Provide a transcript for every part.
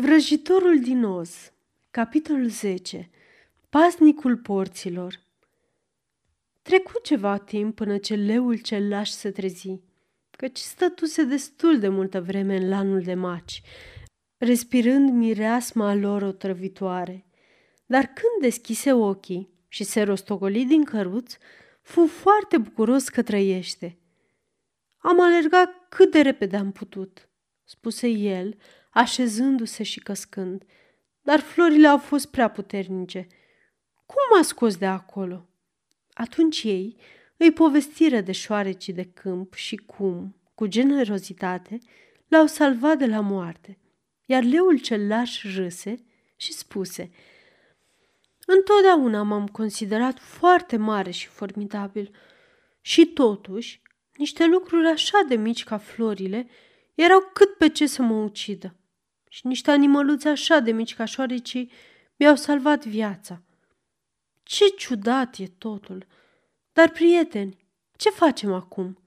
Vrăjitorul din Oz Capitolul 10 Pasnicul porților Trecu ceva timp până ce leul cel laș se trezi, căci stătuse destul de multă vreme în lanul de maci, respirând mireasma lor otrăvitoare. Dar când deschise ochii și se rostogoli din căruț, fu foarte bucuros că trăiește. Am alergat cât de repede am putut, spuse el, așezându-se și căscând. Dar florile au fost prea puternice. Cum a scos de acolo? Atunci ei îi povestiră de șoarecii de câmp și cum, cu generozitate, l-au salvat de la moarte. Iar leul cel laș râse și spuse Întotdeauna m-am considerat foarte mare și formidabil și totuși niște lucruri așa de mici ca florile erau cât pe ce să mă ucidă. Și niște animăluțe așa de mici ca șoarecii mi-au salvat viața. Ce ciudat e totul! Dar, prieteni, ce facem acum?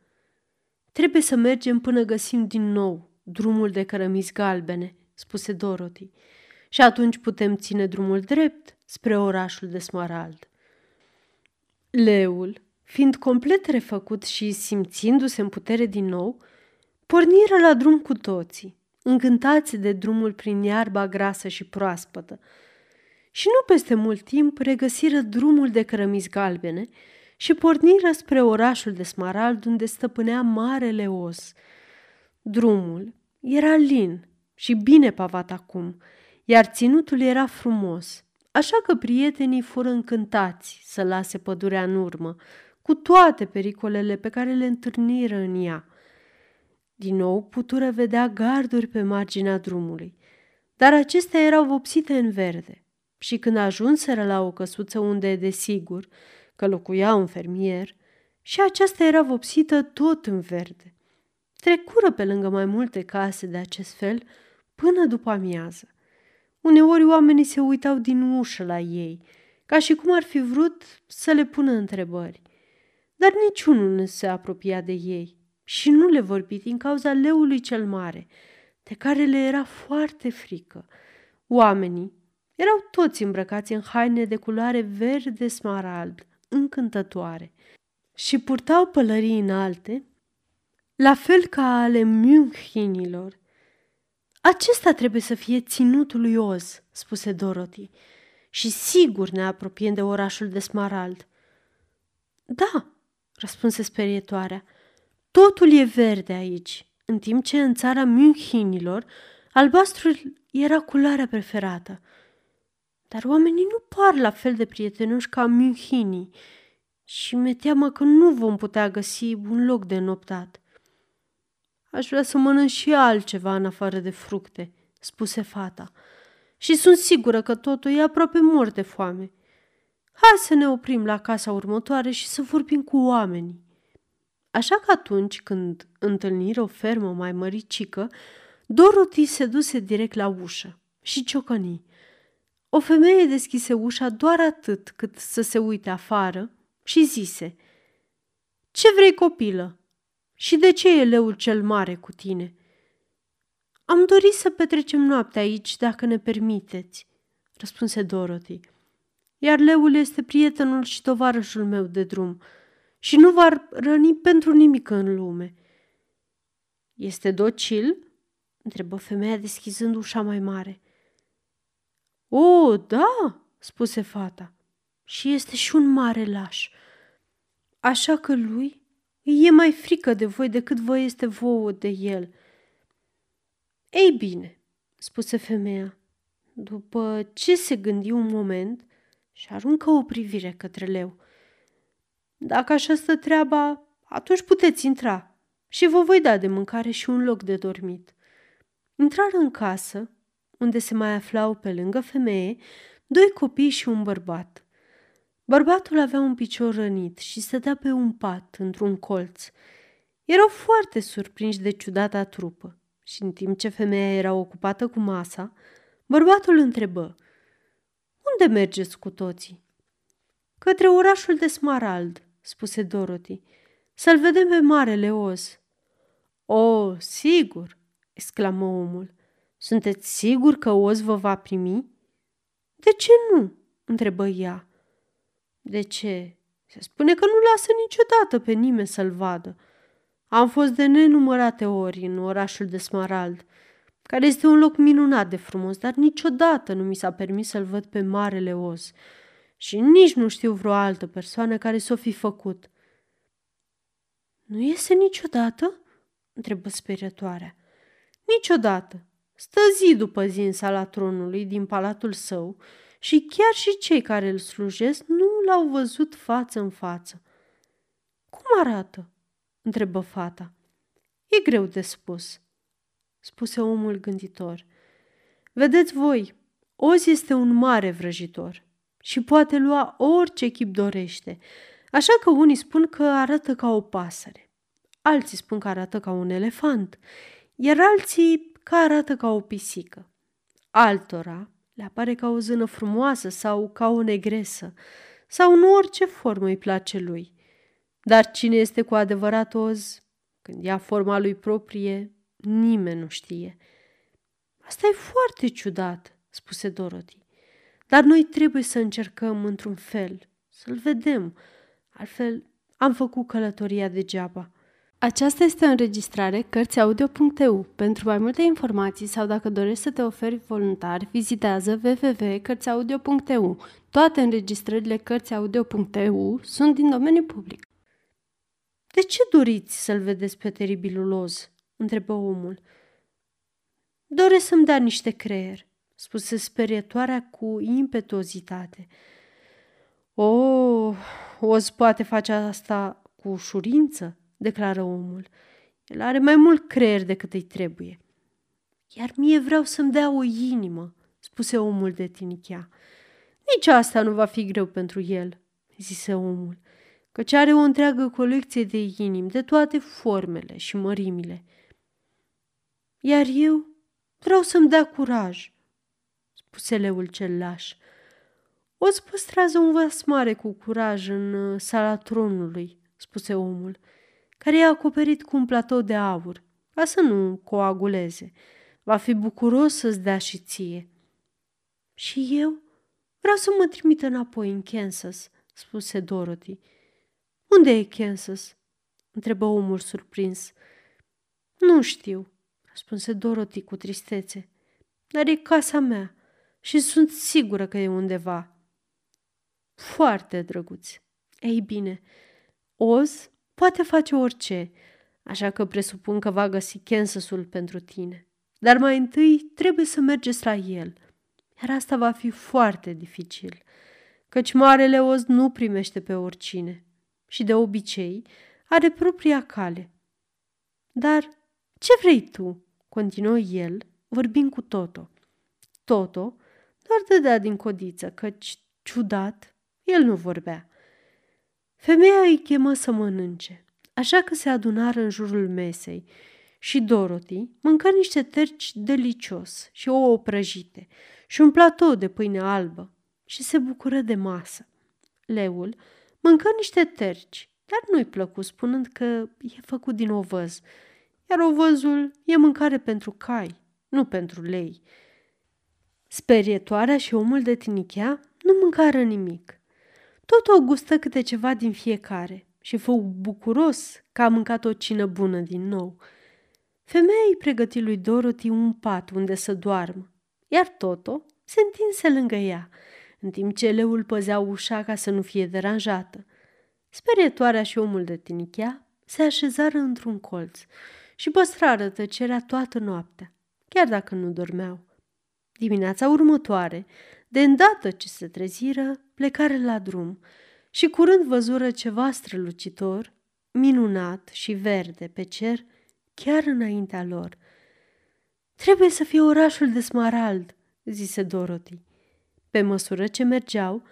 Trebuie să mergem până găsim din nou drumul de cărămizi galbene, spuse Dorothy, și atunci putem ține drumul drept spre orașul de Smarald. Leul, fiind complet refăcut și simțindu-se în putere din nou, porniră la drum cu toții, încântați de drumul prin iarba grasă și proaspătă. Și nu peste mult timp regăsiră drumul de cărămizi galbene și porniră spre orașul de Smarald unde stăpânea marele os. Drumul era lin și bine pavat acum, iar ținutul era frumos, așa că prietenii fură încântați să lase pădurea în urmă, cu toate pericolele pe care le întâlniră în ea. Din nou putură vedea garduri pe marginea drumului, dar acestea erau vopsite în verde și când ajunseră la o căsuță unde, desigur, că locuia un fermier, și aceasta era vopsită tot în verde. Trecură pe lângă mai multe case de acest fel până după amiază. Uneori oamenii se uitau din ușă la ei, ca și cum ar fi vrut să le pună întrebări. Dar niciunul nu se apropia de ei și nu le vorbi din cauza leului cel mare, de care le era foarte frică. Oamenii erau toți îmbrăcați în haine de culoare verde smarald, încântătoare, și purtau pălării înalte, la fel ca ale Münchinilor. Acesta trebuie să fie ținutul lui Oz, spuse Dorothy, și sigur ne apropiem de orașul de Smarald. Da, răspunse sperietoarea, Totul e verde aici, în timp ce în țara Münchinilor albastrul era culoarea preferată. Dar oamenii nu par la fel de prietenoși ca Münchinii și mi-e teamă că nu vom putea găsi un loc de noptat. Aș vrea să mănânc și altceva în afară de fructe, spuse fata, și sunt sigură că totul e aproape mort de foame. Hai să ne oprim la casa următoare și să vorbim cu oamenii. Așa că atunci când întâlniră o fermă mai măricică, Dorothy se duse direct la ușă și ciocăni. O femeie deschise ușa doar atât cât să se uite afară și zise Ce vrei, copilă? Și de ce e leul cel mare cu tine?" Am dorit să petrecem noaptea aici, dacă ne permiteți," răspunse Dorothy. Iar leul este prietenul și tovarășul meu de drum și nu va răni pentru nimic în lume. Este docil? întrebă femeia deschizând ușa mai mare. O, da, spuse fata, și este și un mare laș. Așa că lui e mai frică de voi decât vă este vouă de el. Ei bine, spuse femeia, după ce se gândi un moment și aruncă o privire către leu. Dacă așa stă treaba, atunci puteți intra și vă voi da de mâncare și un loc de dormit. Intrară în casă, unde se mai aflau pe lângă femeie doi copii și un bărbat. Bărbatul avea un picior rănit și stătea pe un pat, într-un colț. Erau foarte surprinși de ciudata trupă și în timp ce femeia era ocupată cu masa, bărbatul întrebă Unde mergeți cu toții? Către orașul de Smarald, spuse Dorothy. Să-l vedem pe marele os. O, sigur, exclamă omul. Sunteți sigur că Oz vă va primi? De ce nu? întrebă ea. De ce? Se spune că nu lasă niciodată pe nimeni să-l vadă. Am fost de nenumărate ori în orașul de Smarald, care este un loc minunat de frumos, dar niciodată nu mi s-a permis să-l văd pe Marele Oz și nici nu știu vreo altă persoană care s-o fi făcut. Nu iese niciodată? întrebă sperietoarea. Niciodată. Stă zi după zi în sala tronului din palatul său și chiar și cei care îl slujesc nu l-au văzut față în față. Cum arată? întrebă fata. E greu de spus, spuse omul gânditor. Vedeți voi, Oz este un mare vrăjitor și poate lua orice chip dorește, așa că unii spun că arată ca o pasăre, alții spun că arată ca un elefant, iar alții că arată ca o pisică. Altora le apare ca o zână frumoasă sau ca o negresă, sau în orice formă îi place lui. Dar cine este cu adevărat oz, când ia forma lui proprie, nimeni nu știe. Asta e foarte ciudat, spuse Dorothy. Dar noi trebuie să încercăm într-un fel, să-l vedem. Altfel, am făcut călătoria degeaba. Aceasta este o înregistrare Cărțiaudio.eu. Pentru mai multe informații sau dacă dorești să te oferi voluntar, vizitează www.cărțiaudio.eu. Toate înregistrările Cărțiaudio.eu sunt din domeniu public. De ce doriți să-l vedeți pe teribilul Oz?" întrebă omul. Doresc să-mi dea niște creier, spuse sperietoarea cu impetuozitate. O, oh, Oz poate face asta cu ușurință, declară omul. El are mai mult creier decât îi trebuie. Iar mie vreau să-mi dea o inimă, spuse omul de tinichea. Nici asta nu va fi greu pentru el, zise omul, căci are o întreagă colecție de inimi, de toate formele și mărimile. Iar eu vreau să-mi dea curaj, spuse leul cel laș. O păstrează un vas mare cu curaj în uh, sala tronului, spuse omul care e acoperit cu un platou de aur, ca să nu coaguleze. Va fi bucuros să-ți dea și ție. Și eu vreau să mă trimit înapoi în Kansas, spuse Dorothy. Unde e Kansas? întrebă omul surprins. Nu știu, răspunse Dorothy cu tristețe, dar e casa mea și sunt sigură că e undeva. Foarte drăguț. Ei bine, Oz Poate face orice, așa că presupun că va găsi Kansasul pentru tine. Dar mai întâi trebuie să mergeți la el, iar asta va fi foarte dificil, căci Marele Oz nu primește pe oricine și de obicei are propria cale. Dar ce vrei tu? continuă el, vorbind cu Toto. Toto doar dădea din codiță, căci, ciudat, el nu vorbea. Femeia îi chemă să mănânce, așa că se adunară în jurul mesei și Dorothy mâncă niște terci delicios și ouă prăjite și un platou de pâine albă și se bucură de masă. Leul mâncă niște terci, dar nu-i plăcu spunând că e făcut din ovăz, iar ovăzul e mâncare pentru cai, nu pentru lei. Sperietoarea și omul de tinichea nu mâncară nimic – tot o gustă câte ceva din fiecare și fu bucuros că a mâncat o cină bună din nou. Femeia îi pregăti lui Dorothy un pat unde să doarmă, iar Toto se întinse lângă ea, în timp ce leul păzea ușa ca să nu fie deranjată. Sperietoarea și omul de tinichea se așezară într-un colț și păstrară tăcerea toată noaptea, chiar dacă nu dormeau. Dimineața următoare, de îndată ce se treziră, plecare la drum și curând văzură ceva strălucitor, minunat și verde pe cer, chiar înaintea lor. Trebuie să fie orașul de Smarald, zise Dorothy. Pe măsură ce mergeau,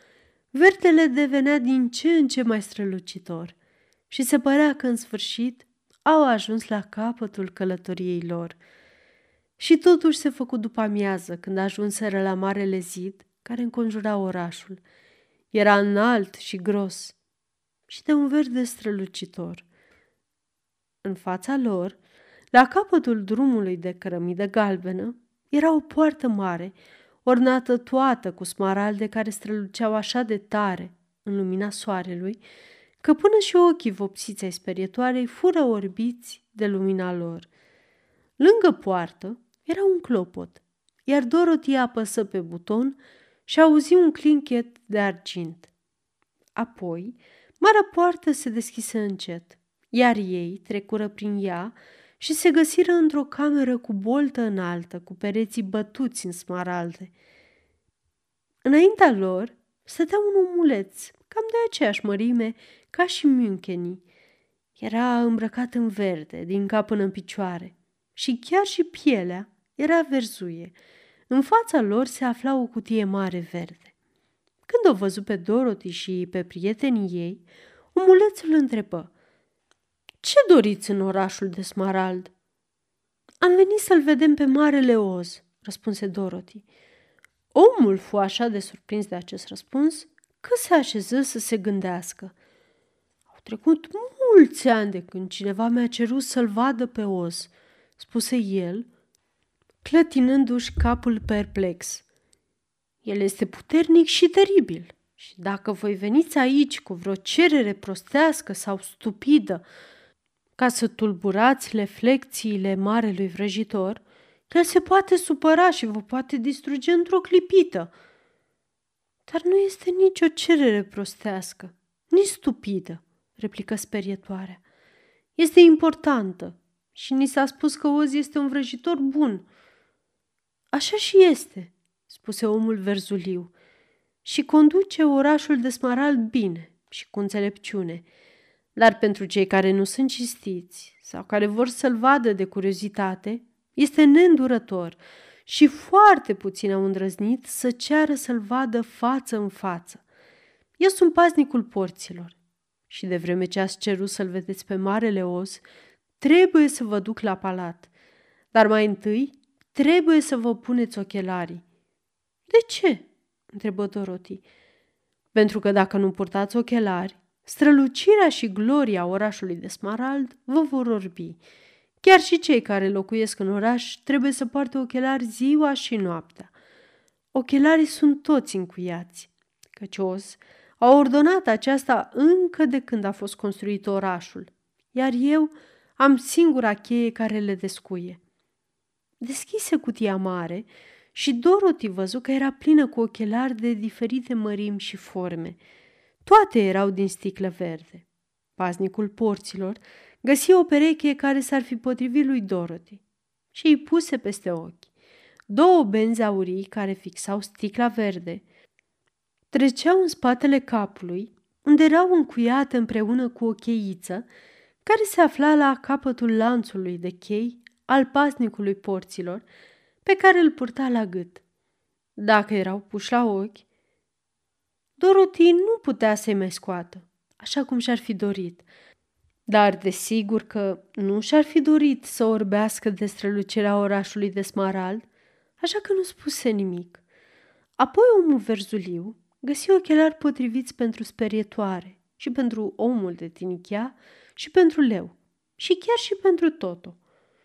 verdele devenea din ce în ce mai strălucitor și se părea că în sfârșit au ajuns la capătul călătoriei lor. Și totuși se făcu după amiază când ajunseră la marele zid care înconjura orașul. Era înalt și gros și de un verde strălucitor. În fața lor, la capătul drumului de cărămidă galbenă, era o poartă mare, ornată toată cu smaralde care străluceau așa de tare în lumina soarelui, că până și ochii vopsiți ai sperietoarei fură orbiți de lumina lor. Lângă poartă era un clopot, iar Dorothy apăsă pe buton și auzi un clinchet de argint. Apoi, marea poartă se deschise încet, iar ei trecură prin ea și se găsiră într-o cameră cu boltă înaltă, cu pereții bătuți în smaralde. Înaintea lor stătea un omuleț, cam de aceeași mărime ca și Münchenii. Era îmbrăcat în verde, din cap până în picioare, și chiar și pielea era verzuie. În fața lor se afla o cutie mare verde. Când o văzut pe Dorothy și pe prietenii ei, omulețul întrebă – ce doriți în orașul de Smarald?" Am venit să-l vedem pe Marele Oz," răspunse Dorothy. Omul fu așa de surprins de acest răspuns că se așeză să se gândească. Au trecut mulți ani de când cineva mi-a cerut să-l vadă pe Oz, spuse el, clătinându-și capul perplex. El este puternic și teribil și dacă voi veniți aici cu vreo cerere prostească sau stupidă ca să tulburați reflecțiile marelui vrăjitor, el se poate supăra și vă poate distruge într-o clipită. Dar nu este nicio cerere prostească, nici stupidă, replică sperietoarea. Este importantă și ni s-a spus că Oz este un vrăjitor bun. Așa și este, spuse omul verzuliu, și conduce orașul de smaral bine și cu înțelepciune – dar pentru cei care nu sunt cistiți sau care vor să-l vadă de curiozitate, este neîndurător și foarte puțin au îndrăznit să ceară să-l vadă față în față. Eu sunt paznicul porților și de vreme ce ați cerut să-l vedeți pe Marele Os, trebuie să vă duc la palat. Dar mai întâi trebuie să vă puneți ochelarii. De ce? întrebă Dorothy. Pentru că dacă nu purtați ochelari, Strălucirea și gloria orașului de Smarald vă vor orbi. Chiar și cei care locuiesc în oraș trebuie să poarte ochelari ziua și noaptea. Ochelarii sunt toți încuiați, căci Oz a ordonat aceasta încă de când a fost construit orașul, iar eu am singura cheie care le descuie. Deschise cutia mare și Dorothy văzu că era plină cu ochelari de diferite mărimi și forme – toate erau din sticlă verde. Paznicul porților găsi o pereche care s-ar fi potrivit lui Dorothy și îi puse peste ochi. Două benzi aurii care fixau sticla verde treceau în spatele capului, unde erau încuiate împreună cu o cheiță care se afla la capătul lanțului de chei al pasnicului porților, pe care îl purta la gât. Dacă erau puși la ochi, Dorothy nu putea să-i mai scoată, așa cum și-ar fi dorit, dar desigur că nu și-ar fi dorit să orbească de strălucirea orașului de smarald, așa că nu spuse nimic. Apoi omul verzuliu găsi ochelari potriviți pentru sperietoare și pentru omul de tinichea și pentru leu și chiar și pentru Toto.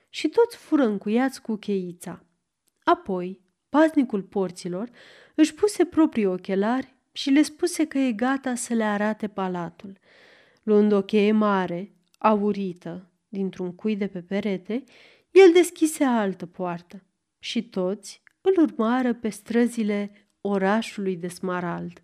Și toți fură încuiați cu cheița. Apoi, paznicul porților își puse proprii ochelari și le spuse că e gata să le arate palatul. Luând o cheie mare, aurită, dintr-un cui de pe perete, el deschise altă poartă și toți îl urmară pe străzile orașului de Smarald.